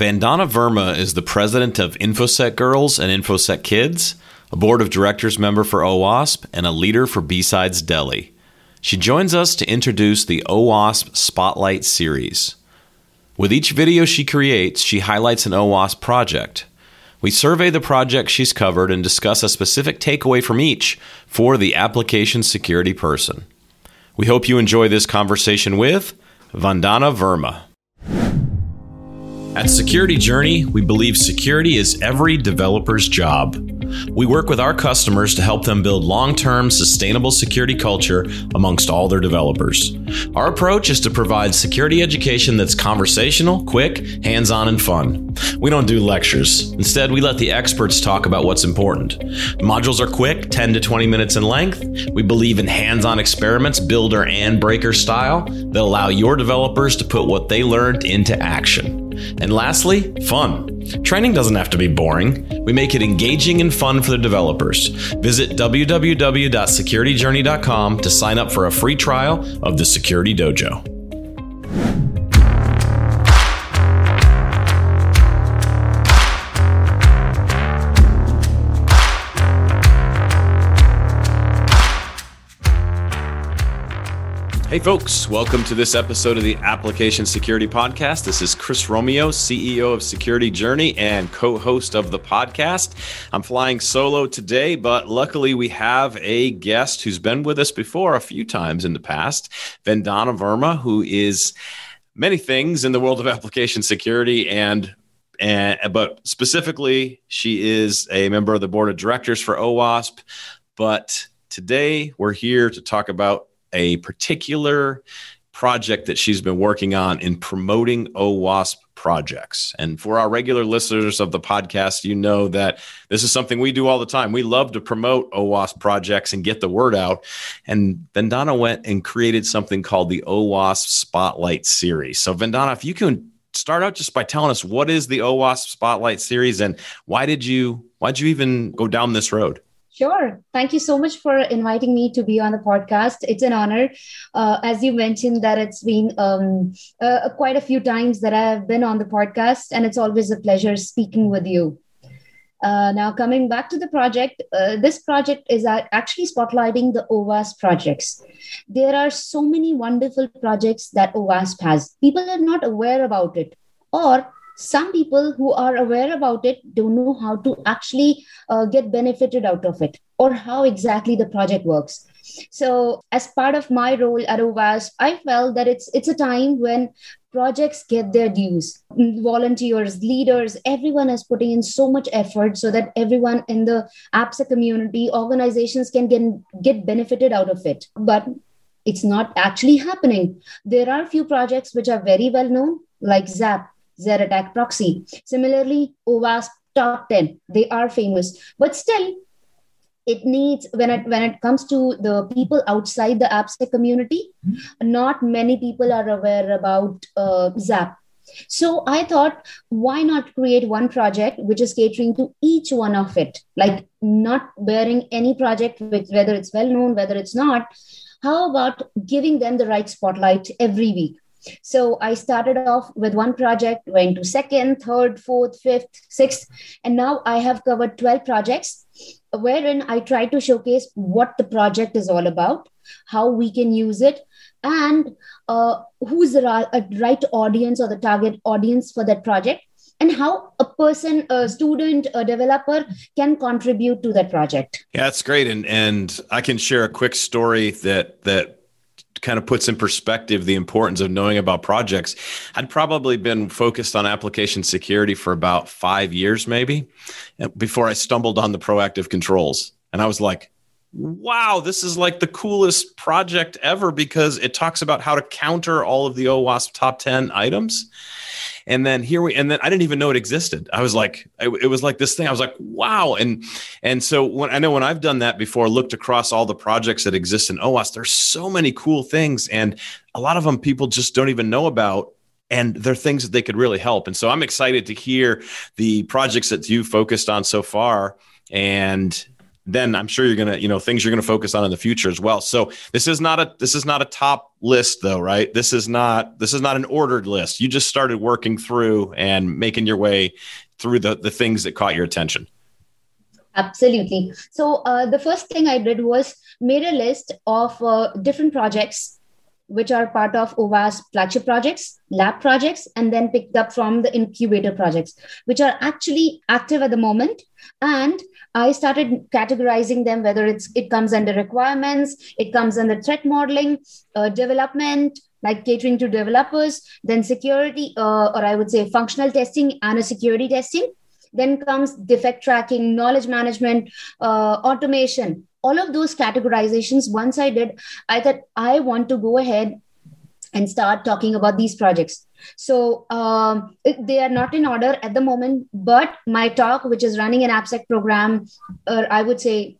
Vandana Verma is the president of InfoSec Girls and InfoSec Kids, a board of directors member for OWASP, and a leader for B-Sides Delhi. She joins us to introduce the OWASP Spotlight series. With each video she creates, she highlights an OWASP project. We survey the project she's covered and discuss a specific takeaway from each for the application security person. We hope you enjoy this conversation with Vandana Verma. At Security Journey, we believe security is every developer's job. We work with our customers to help them build long term sustainable security culture amongst all their developers. Our approach is to provide security education that's conversational, quick, hands on, and fun. We don't do lectures. Instead, we let the experts talk about what's important. Modules are quick, 10 to 20 minutes in length. We believe in hands on experiments, builder and breaker style, that allow your developers to put what they learned into action. And lastly, fun. Training doesn't have to be boring. We make it engaging and fun for the developers. Visit www.securityjourney.com to sign up for a free trial of the Security Dojo. Hey, folks, welcome to this episode of the Application Security Podcast. This is Chris Romeo, CEO of Security Journey and co host of the podcast. I'm flying solo today, but luckily we have a guest who's been with us before a few times in the past, Vandana Verma, who is many things in the world of application security and and but specifically she is a member of the board of directors for OWASP but today we're here to talk about a particular project that she's been working on in promoting OWASP projects. And for our regular listeners of the podcast, you know that this is something we do all the time. We love to promote OWASP projects and get the word out. And Vandana went and created something called the OWASP Spotlight Series. So, Vandana, if you can start out just by telling us what is the OWASP Spotlight Series and why did you why did you even go down this road? Sure. Thank you so much for inviting me to be on the podcast. It's an honor. Uh, as you mentioned, that it's been um, uh, quite a few times that I've been on the podcast, and it's always a pleasure speaking with you. Uh, now, coming back to the project, uh, this project is actually spotlighting the OWASP projects. There are so many wonderful projects that OWASP has. People are not aware about it, or some people who are aware about it don't know how to actually uh, get benefited out of it or how exactly the project works so as part of my role at OWASP, I felt that it's it's a time when projects get their dues. Volunteers, leaders, everyone is putting in so much effort so that everyone in the AppSec community, organizations can get, get benefited out of it. But it's not actually happening. There are few projects which are very well known, like ZAP, Attack Proxy. Similarly, OWASP top 10, they are famous. But still, it needs when it when it comes to the people outside the AppSec community, not many people are aware about uh, Zap. So I thought, why not create one project which is catering to each one of it, like not bearing any project, which, whether it's well known, whether it's not. How about giving them the right spotlight every week? So I started off with one project, went to second, third, fourth, fifth, sixth, and now I have covered 12 projects wherein I try to showcase what the project is all about, how we can use it, and uh, who's the right audience or the target audience for that project, and how a person, a student, a developer can contribute to that project. Yeah, that's great, and and I can share a quick story that that kind of puts in perspective the importance of knowing about projects. I'd probably been focused on application security for about five years, maybe, before I stumbled on the proactive controls. And I was like, wow, this is like the coolest project ever because it talks about how to counter all of the OWASP top 10 items. And then here we, and then I didn't even know it existed. I was like, it, was like this thing. I was like, wow. And and so when I know when I've done that before, looked across all the projects that exist in OWASP, there's so many cool things, and a lot of them people just don't even know about and they're things that they could really help. And so I'm excited to hear the projects that you focused on so far and then I'm sure you're gonna, you know, things you're gonna focus on in the future as well. So this is not a this is not a top list though, right? This is not this is not an ordered list. You just started working through and making your way through the the things that caught your attention. Absolutely. So uh, the first thing I did was made a list of uh, different projects which are part of OWASP flagship projects, lab projects, and then picked up from the incubator projects, which are actually active at the moment. And I started categorizing them whether it's it comes under requirements, it comes under threat modeling, uh, development, like catering to developers, then security, uh, or I would say functional testing and a security testing. Then comes defect tracking, knowledge management, uh, automation, all of those categorizations once i did i thought i want to go ahead and start talking about these projects. So um, they are not in order at the moment but my talk which is running an appsec program or i would say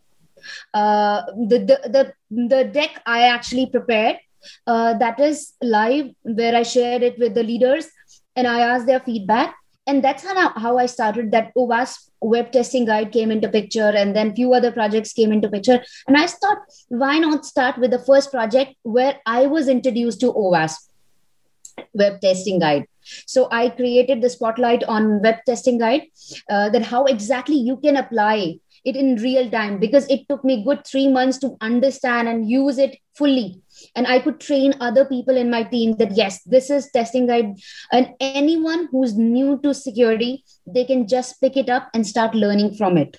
uh, the, the the the deck i actually prepared uh, that is live where i shared it with the leaders and i asked their feedback and that's how, how i started that OWASP web testing guide came into picture and then few other projects came into picture. And i thought why not start with the first project where i was introduced to OWASP web testing guide. So i created the spotlight on web testing guide uh, that how exactly you can apply it in real time because it took me good 3 months to understand and use it fully and i could train other people in my team that yes this is testing guide. And anyone who's new to security they can just pick it up and start learning from it.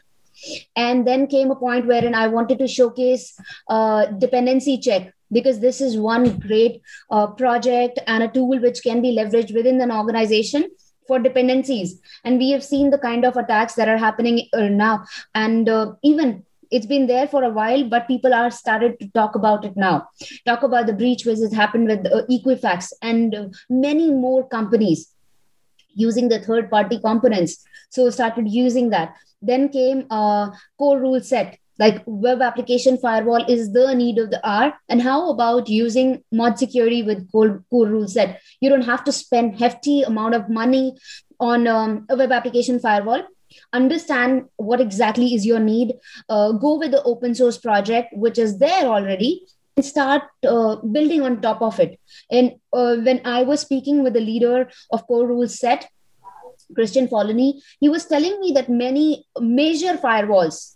And then came a point wherein i wanted to showcase uh, dependency check because this is one great uh, project and a tool which can be leveraged within an organization for dependencies. And we have seen the kind of attacks that are happening uh, now. And uh, even it's been there for a while, but people are started to talk about it now. Talk about the breach which has happened with uh, Equifax and uh, many more companies using the third party components. So started using that. Then came uh, core rule set like web application firewall is the need of the hour and how about using mod security with core, core rule set you don't have to spend hefty amount of money on um, a web application firewall understand what exactly is your need uh, go with the open source project which is there already and start uh, building on top of it. And uh, when i was speaking with the leader of core rules set christian Folini, he was telling me that many major firewalls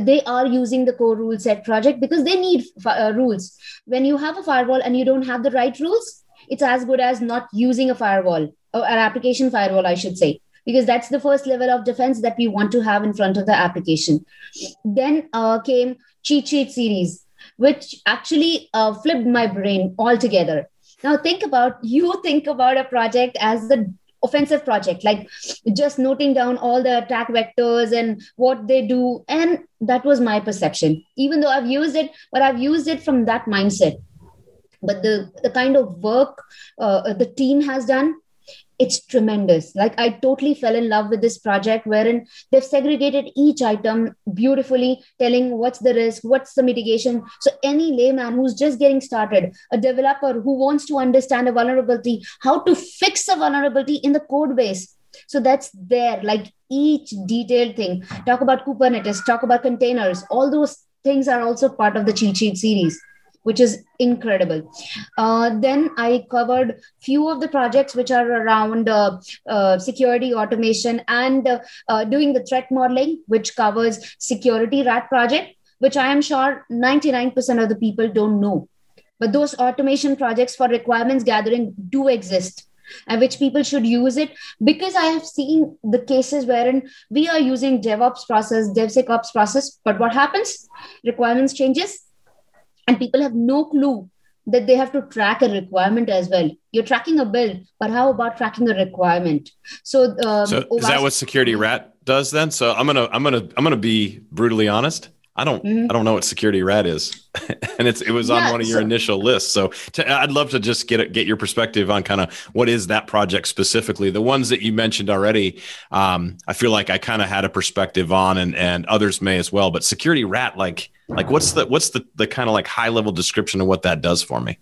they are using the core rule set project because they need uh, rules. When you have a firewall and you don't have the right rules it's as good as not using a firewall or an application firewall i should say because that's the first level of defense that we want to have in front of the application. Then uh, came cheat sheet series, which actually uh, flipped my brain altogether. Now think about you think about a project as the offensive project like just noting down all the attack vectors and what they do and that was my perception even though i've used it but i've used it from that mindset but the the kind of work uh, the team has done it's tremendous. Like I totally fell in love with this project wherein they've segregated each item beautifully, telling what's the risk, what's the mitigation. So any layman who's just getting started, a developer who wants to understand a vulnerability, how to fix a vulnerability in the code base. So that's there, like each detailed thing. Talk about Kubernetes, talk about containers, all those things are also part of the cheat sheet series which is incredible. Uh, then I covered few of the projects which are around uh, uh, security automation and uh, uh, doing the threat modeling, which covers security rat project, which I am sure 99% of the people don't know. But those automation projects for requirements gathering do exist and which people should use it because I have seen the cases wherein we are using DevOps process, DevSecOps process, but what happens? Requirements changes, and people have no clue that they have to track a requirement as well. You're tracking a bill, but how about tracking a requirement? So, um, so is that what Security Rat does then? So I'm gonna I'm gonna I'm gonna be brutally honest. I don't mm-hmm. I don't know what Security Rat is, and it's it was on yeah, one of your so, initial lists. So to, I'd love to just get get your perspective on kind of what is that project specifically. The ones that you mentioned already, um, I feel like I kind of had a perspective on, and and others may as well. But Security Rat, like like what's the what's the the kind of like high level description of what that does for me?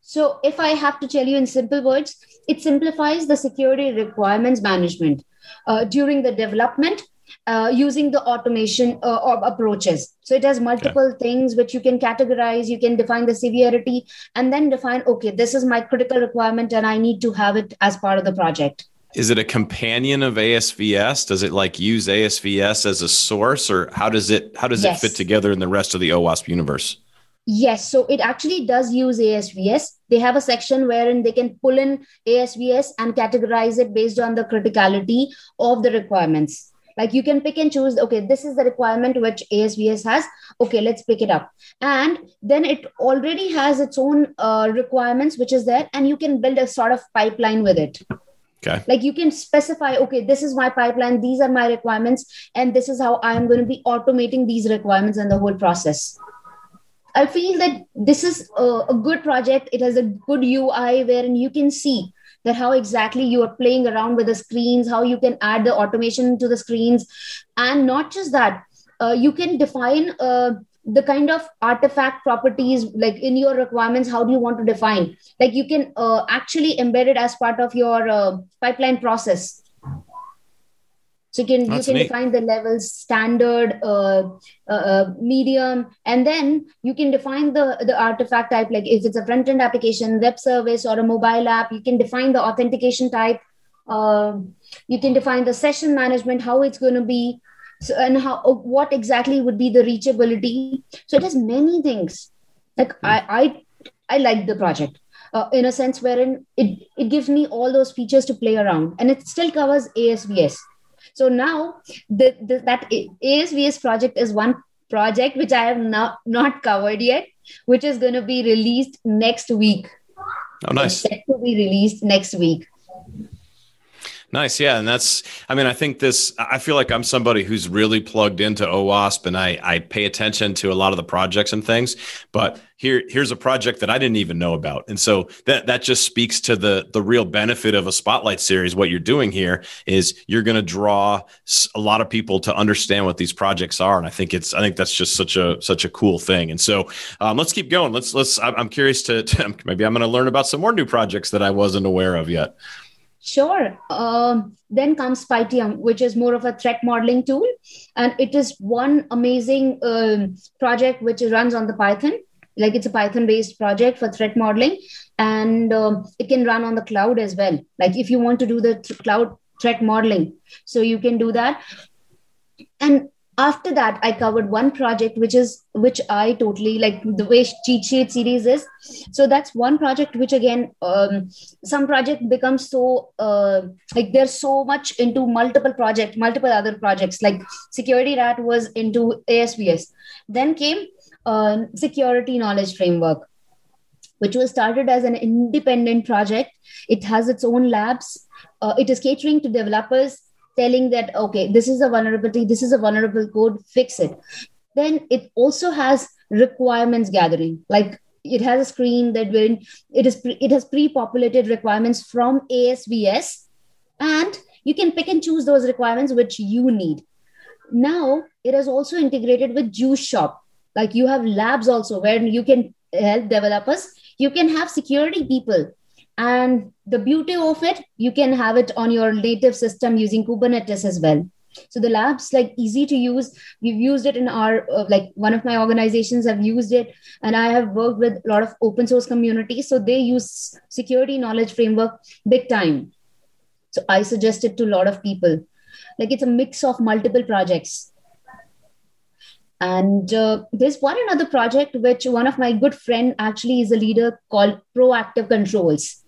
So if I have to tell you in simple words, it simplifies the security requirements management uh, during the development uh, using the automation uh, approaches. So it has multiple okay. things which you can categorize, you can define the severity, and then define, okay, this is my critical requirement and I need to have it as part of the project. Is it a companion of ASVS? Does it like use ASVS as a source, or how does it how does yes. it fit together in the rest of the OWASP universe? Yes, so it actually does use ASVS. They have a section wherein they can pull in ASVS and categorize it based on the criticality of the requirements. Like you can pick and choose, okay, this is the requirement which ASVS has. Okay, let's pick it up. And then it already has its own uh, requirements, which is there, and you can build a sort of pipeline with it. Okay. Like you can specify, okay, this is my pipeline, these are my requirements, and this is how I'm going to be automating these requirements and the whole process. I feel that this is a, a, good project. It has a good UI wherein you can see that how exactly you are playing around with the screens, how you can add the automation to the screens, and not just that, uh, you can define uh, the kind of artifact properties like in your requirements how do you want to define? Like you can uh, actually embed it as part of your uh, pipeline process so you can That's you can neat. define the levels standard uh, uh, uh, medium and then you can define the the artifact type like if it's a front end application web service or a mobile app you can define the authentication type uh, you can define the session management how it's going to be so, and how uh, what exactly would be the reachability so it has many things like mm. i i i like the project uh, in a sense wherein it it gives me all those features to play around and it still covers asvs so now the, the that asvs project is one project which i have not not covered yet which is going to be released next week. Oh nice. Set to be released next week Nice. Yeah. And that's, I mean, I think this, I feel like I'm somebody who's really plugged into OWASP and I, I pay attention to a lot of the projects and things, but here, here's a project that I didn't even know about. And so that, that just speaks to the, the real benefit of a spotlight series. What you're doing here is you're going to draw a lot of people to understand what these projects are. And I think it's, I think that's just such a, such a cool thing. And so um, let's keep going. Let's, let's, I'm curious to, to maybe I'm going to learn about some more new projects that I wasn't aware of yet. Sure. Um, then comes PyTM, which is more of a threat modeling tool. And it is one amazing um, project which runs on the Python. Like it's a Python based project for threat modeling. And um, it can run on the cloud as well. Like if you want to do the th- cloud threat modeling, so you can do that. And after that i covered one project which is which i totally like the way cheat sheet series is. So that's one project which again um, some project becomes so uh, like there's so much into multiple project multiple other projects. Like security rat was into asvs then came uh, security knowledge framework which was started as an independent project. It has its own labs. Uh, it is catering to developers telling that okay this is a vulnerability this is a vulnerable code fix it. Then it also has requirements gathering. Like it has a screen that when it is pre, it has pre-populated requirements from asvs and you can pick and choose those requirements which you need. Now it is also integrated with juice shop. Like you have labs also where you can help developers. You can have security people and the beauty of it, you can have it on your native system using Kubernetes as well. So the lab's like easy to use. We've used it in our uh, like one of my organizations have used it, and I have worked with a lot of open source communities. So they use security knowledge framework big time. So I suggest it to a lot of people. Like it's a mix of multiple projects. And uh, there's one another project which one of my good friend actually is a leader called Proactive Controls.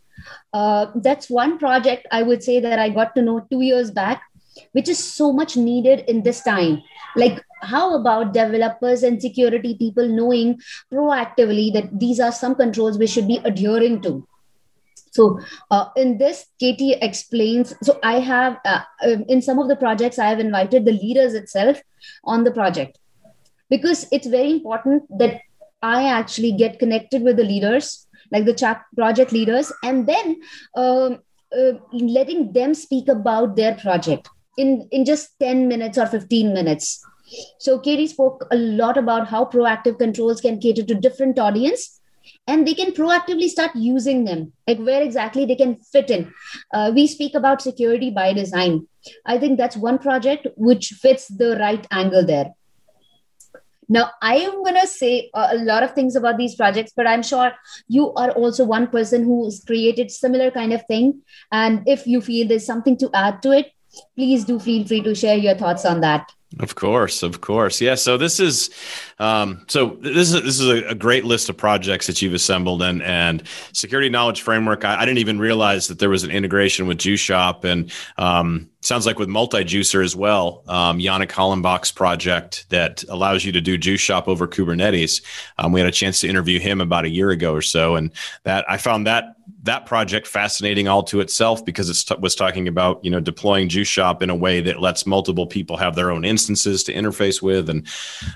Uh, that's one project I would say that I got to know two years back, which is so much needed in this time. Like, how about developers and security people knowing proactively that these are some controls we should be adhering to? So uh, in this, Katy explains. So I have uh, um, in some of the projects I have invited the leaders itself on the project because it's very important that I actually get connected with the leaders like the chat project leaders, and then um, uh, letting them speak about their project in, in just 10 minutes or 15 minutes. So Katy spoke a lot about how proactive controls can cater to different audience and they can proactively start using them like where exactly they can fit in. Uh, we speak about security by design. I think that's one project which fits the right angle there now i am going to say a lot of things about these projects but i'm sure you are also one person who's created similar kind of thing and if you feel there's something to add to it please do feel free to share your thoughts on that of course, of course, yeah. So this is, um, so this is this is a, a, great list of projects that you've assembled, and and security knowledge framework. I, I didn't even realize that there was an integration with JuiceShop, and um, sounds like with multi-juicer as well. Um, Jannik Hollenbach's project that allows you to do juice shop over Kubernetes. Um, we had a chance to interview him about a year ago or so, and that I found that that project fascinating all to itself because it t- was talking about you know deploying juice shop in a way that lets multiple people have their own instances to interface with, and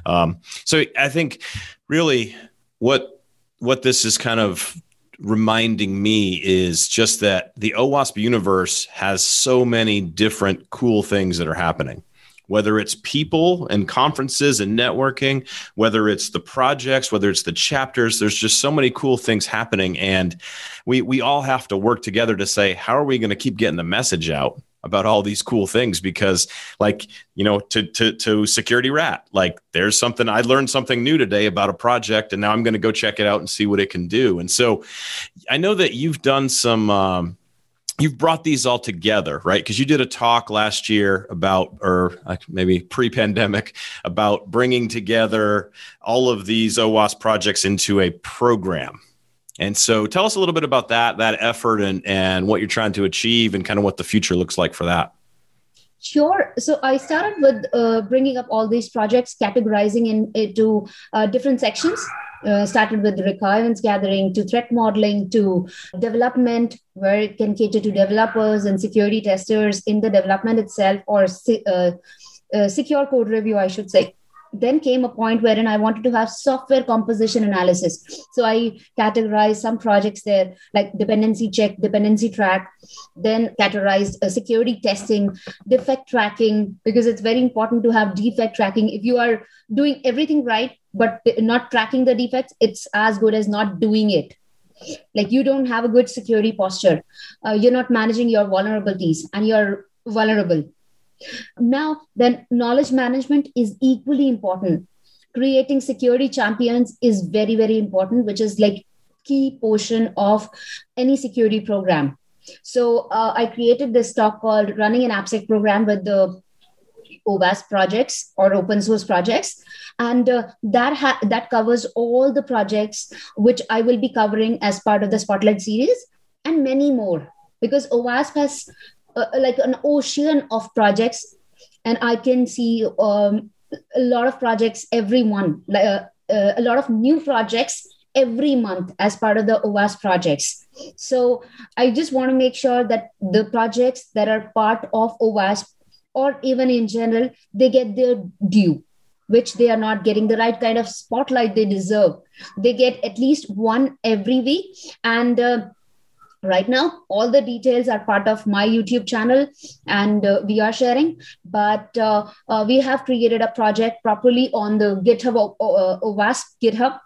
um, so I think really what what this is kind of reminding me is just that the OWASP universe has so many different cool things that are happening whether it's people and conferences and networking, whether it's the projects, whether it's the chapters, there's just so many cool things happening. And we, we all have to work together to say, how are we going to keep getting the message out? About all these cool things because like you know to to to security rat like there's something i learned something new today about a project and now i'm going to go check it out and see what it can do and so i know that you've done some um, you've brought these all together, right? Because you did a talk last year about, or maybe pre-pandemic, about bringing together all of these OWASP projects into a program. And so, tell us a little bit about that, that effort, and and what you're trying to achieve, and kind of what the future looks like for that. Sure. So I started with uh, bringing up all these projects, categorizing in, into uh, different sections uh, started with requirements gathering to threat modeling to development, where it can cater to developers and security testers in the development itself or uh, uh, secure code review, I should say then came a point wherein I wanted to have software composition analysis. So I categorized some projects there, like dependency check, dependency track, then categorized uh, security testing, defect tracking, because it's very important to have defect tracking. If you are doing everything right, but not tracking the defects, it's as good as not doing it like you don't have a good security posture uh, you're not managing your vulnerabilities and you're vulnerable now, then knowledge management is equally important. Creating security champions is very, very important, which is like key portion of any security program. So uh, I created this talk called Running an AppSec Program with the OWASP projects or open source projects, and uh, that ha- that covers all the projects which I will be covering as part of the Spotlight series and many more because OWASP has uh, like an ocean of projects and i can see um, a lot of projects every month like uh, uh, a lot of new projects every month as part of the OWASP projects. So I just want to make sure that the projects that are part of OWASP or even in general, they get their due, which they are not getting the right kind of spotlight they deserve. They get at least one every week. And uh, right now. All the details are part of my youtube channel and uh, we are sharing. But uh, uh, we have created a project properly on the github uh, OWASP github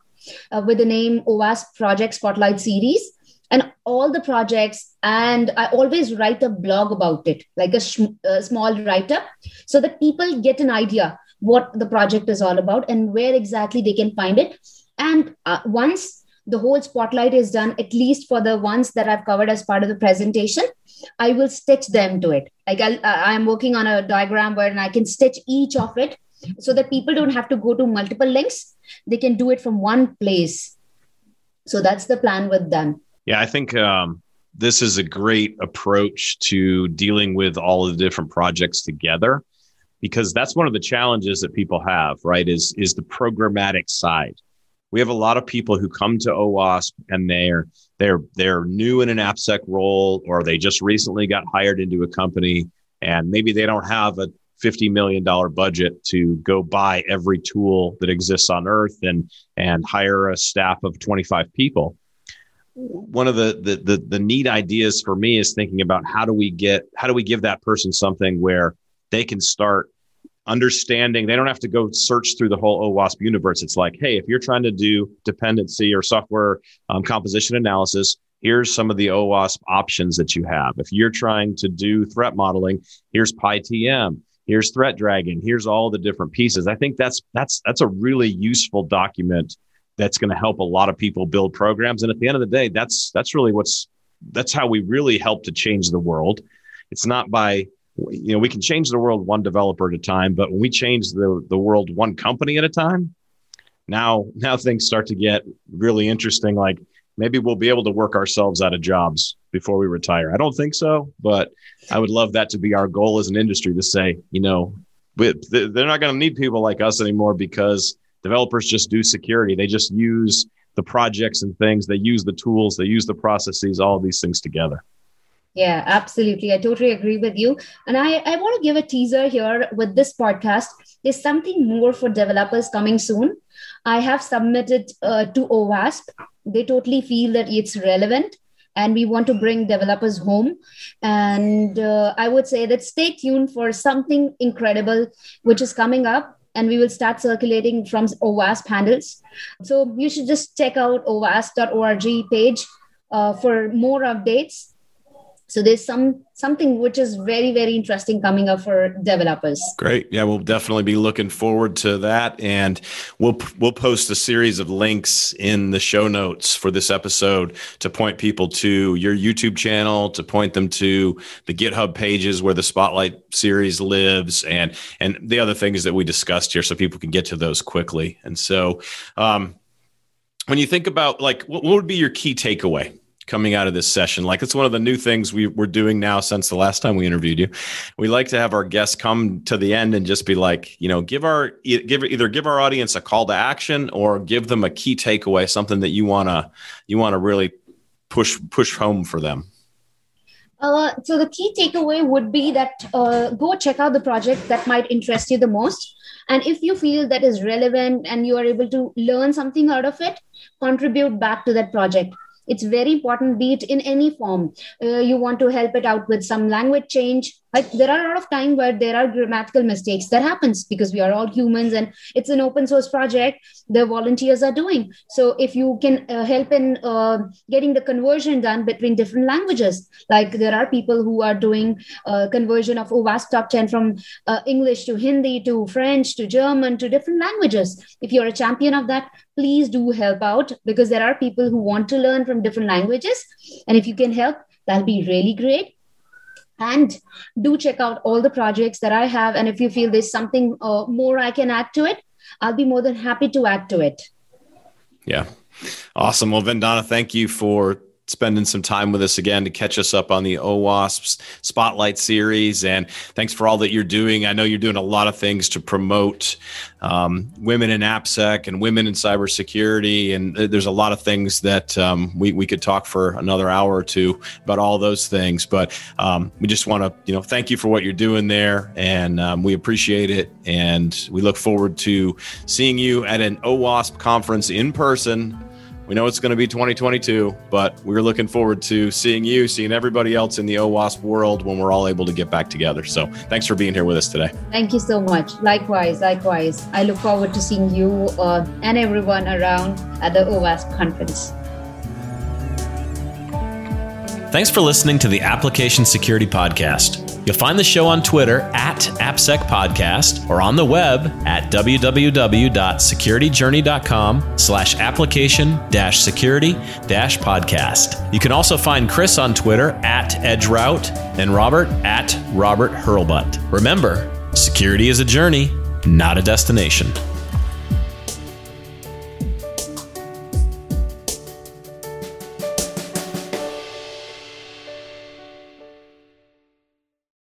uh, with the name OWASP project spotlight series. And all the projects and i always write a blog about it like a, sh- a small write up so that people get an idea what the project is all about and where exactly they can find it. And uh, once the whole spotlight is done at least for the ones that i've covered as part of the presentation i will stitch them to it. Like I'll, i'm working on a diagram where i can stitch each of it so that people don't have to go to multiple links. They can do it from one place. So that's the plan with them. Yeah i think um, this is a great approach to dealing with all of the different projects together because that's one of the challenges that people have right is is the programmatic side we have a lot of people who come to OWASP and they're they're they're new in an AppSec role or they just recently got hired into a company and maybe they don't have a $50 million budget to go buy every tool that exists on earth and and hire a staff of 25 people. One of the, the the the neat ideas for me is thinking about how do we get how do we give that person something where they can start understanding they don't have to go search through the whole OWASP universe. It's like, hey, if you're trying to do dependency or software um, composition analysis, here's some of the OWASP options that you have. If you're trying to do threat modeling, here's PyTM, here's Threat Dragon, here's all the different pieces. I think that's that's that's a really useful document that's going to help a lot of people build programs. And at the end of the day, that's that's really what's that's how we really help to change the world. It's not by you know we can change the world one developer at a time, but when we change the the world one company at a time, now now things start to get really interesting. Like maybe we'll be able to work ourselves out of jobs before we retire. I don't think so, but I would love that to be our goal as an industry to say, you know, they're not going to need people like us anymore because developers just do security. They just use the projects and things, they use the tools, they use the processes, all these things together. Yeah, absolutely. I totally agree with you. And I, I want to give a teaser here with this podcast. There's something more for developers coming soon. I have submitted uh, to OWASP. They totally feel that it's relevant and we want to bring developers home. And uh, I would say that stay tuned for something incredible which is coming up. And we will start circulating from OWASP handles. So you should just check out owasp.org page uh, for more updates so there's some something which is very very interesting coming up for developers. Great. Yeah we'll definitely be looking forward to that. And we'll we'll post a series of links in the show notes for this episode to point people to your youtube channel to point them to the github pages where the spotlight series lives and and the other things that we discussed here so people can get to those quickly. And so um, when you think about like what would be your key takeaway coming out of this session. Like it's one of the new things we, we're doing now since the last time we interviewed you. We like to have our guests come to the end and just be like, you know, give our give either give our audience a call to action or give them a key takeaway, something that you wanna you wanna really push push home for them. Uh, so the key takeaway would be that uh, go check out the project that might interest you the most and if you feel that is relevant and you are able to learn something out of it contribute back to that project it's very important be it in any form. Uh, you want to help it out with some language change like there are a lot of time where there are grammatical mistakes that happens because we are all humans and it's an open source project the volunteers are doing. So if you can uh, help in uh, getting the conversion done between different languages like there are people who are doing uh, conversion of OWASP top 10 from uh, english to hindi to french to german to different languages. If you're a champion of that please do help out because there are people who want to learn from different languages and if you can help that'll be really great and do check out all the projects that i have. And if you feel there's something uh, more i can add to it i'll be more than happy to add to it. Yeah. Awesome. Well vandana thank you for spending some time with us again to catch us up on the OWASP Spotlight series. And thanks for all that you're doing. I know you're doing a lot of things to promote um, women in AppSec and women in cybersecurity. And there's a lot of things that um, we, we could talk for another hour or two about all those things. But um, we just want to, you know, thank you for what you're doing there. And um, we appreciate it. And we look forward to seeing you at an OWASP conference in person we know it's going to be 2022, but we're looking forward to seeing you, seeing everybody else in the OWASP world when we're all able to get back together. So thanks for being here with us today. Thank you so much. Likewise, likewise. I look forward to seeing you uh, and everyone around at the OWASP conference. Thanks for listening to the Application Security Podcast. You'll find the show on Twitter at AppSec Podcast or on the web at www.securityjourney.com slash application dash security dash podcast. You can also find Chris on Twitter at EdgeRoute and Robert at Robert Hurlbut. Remember, security is a journey, not a destination.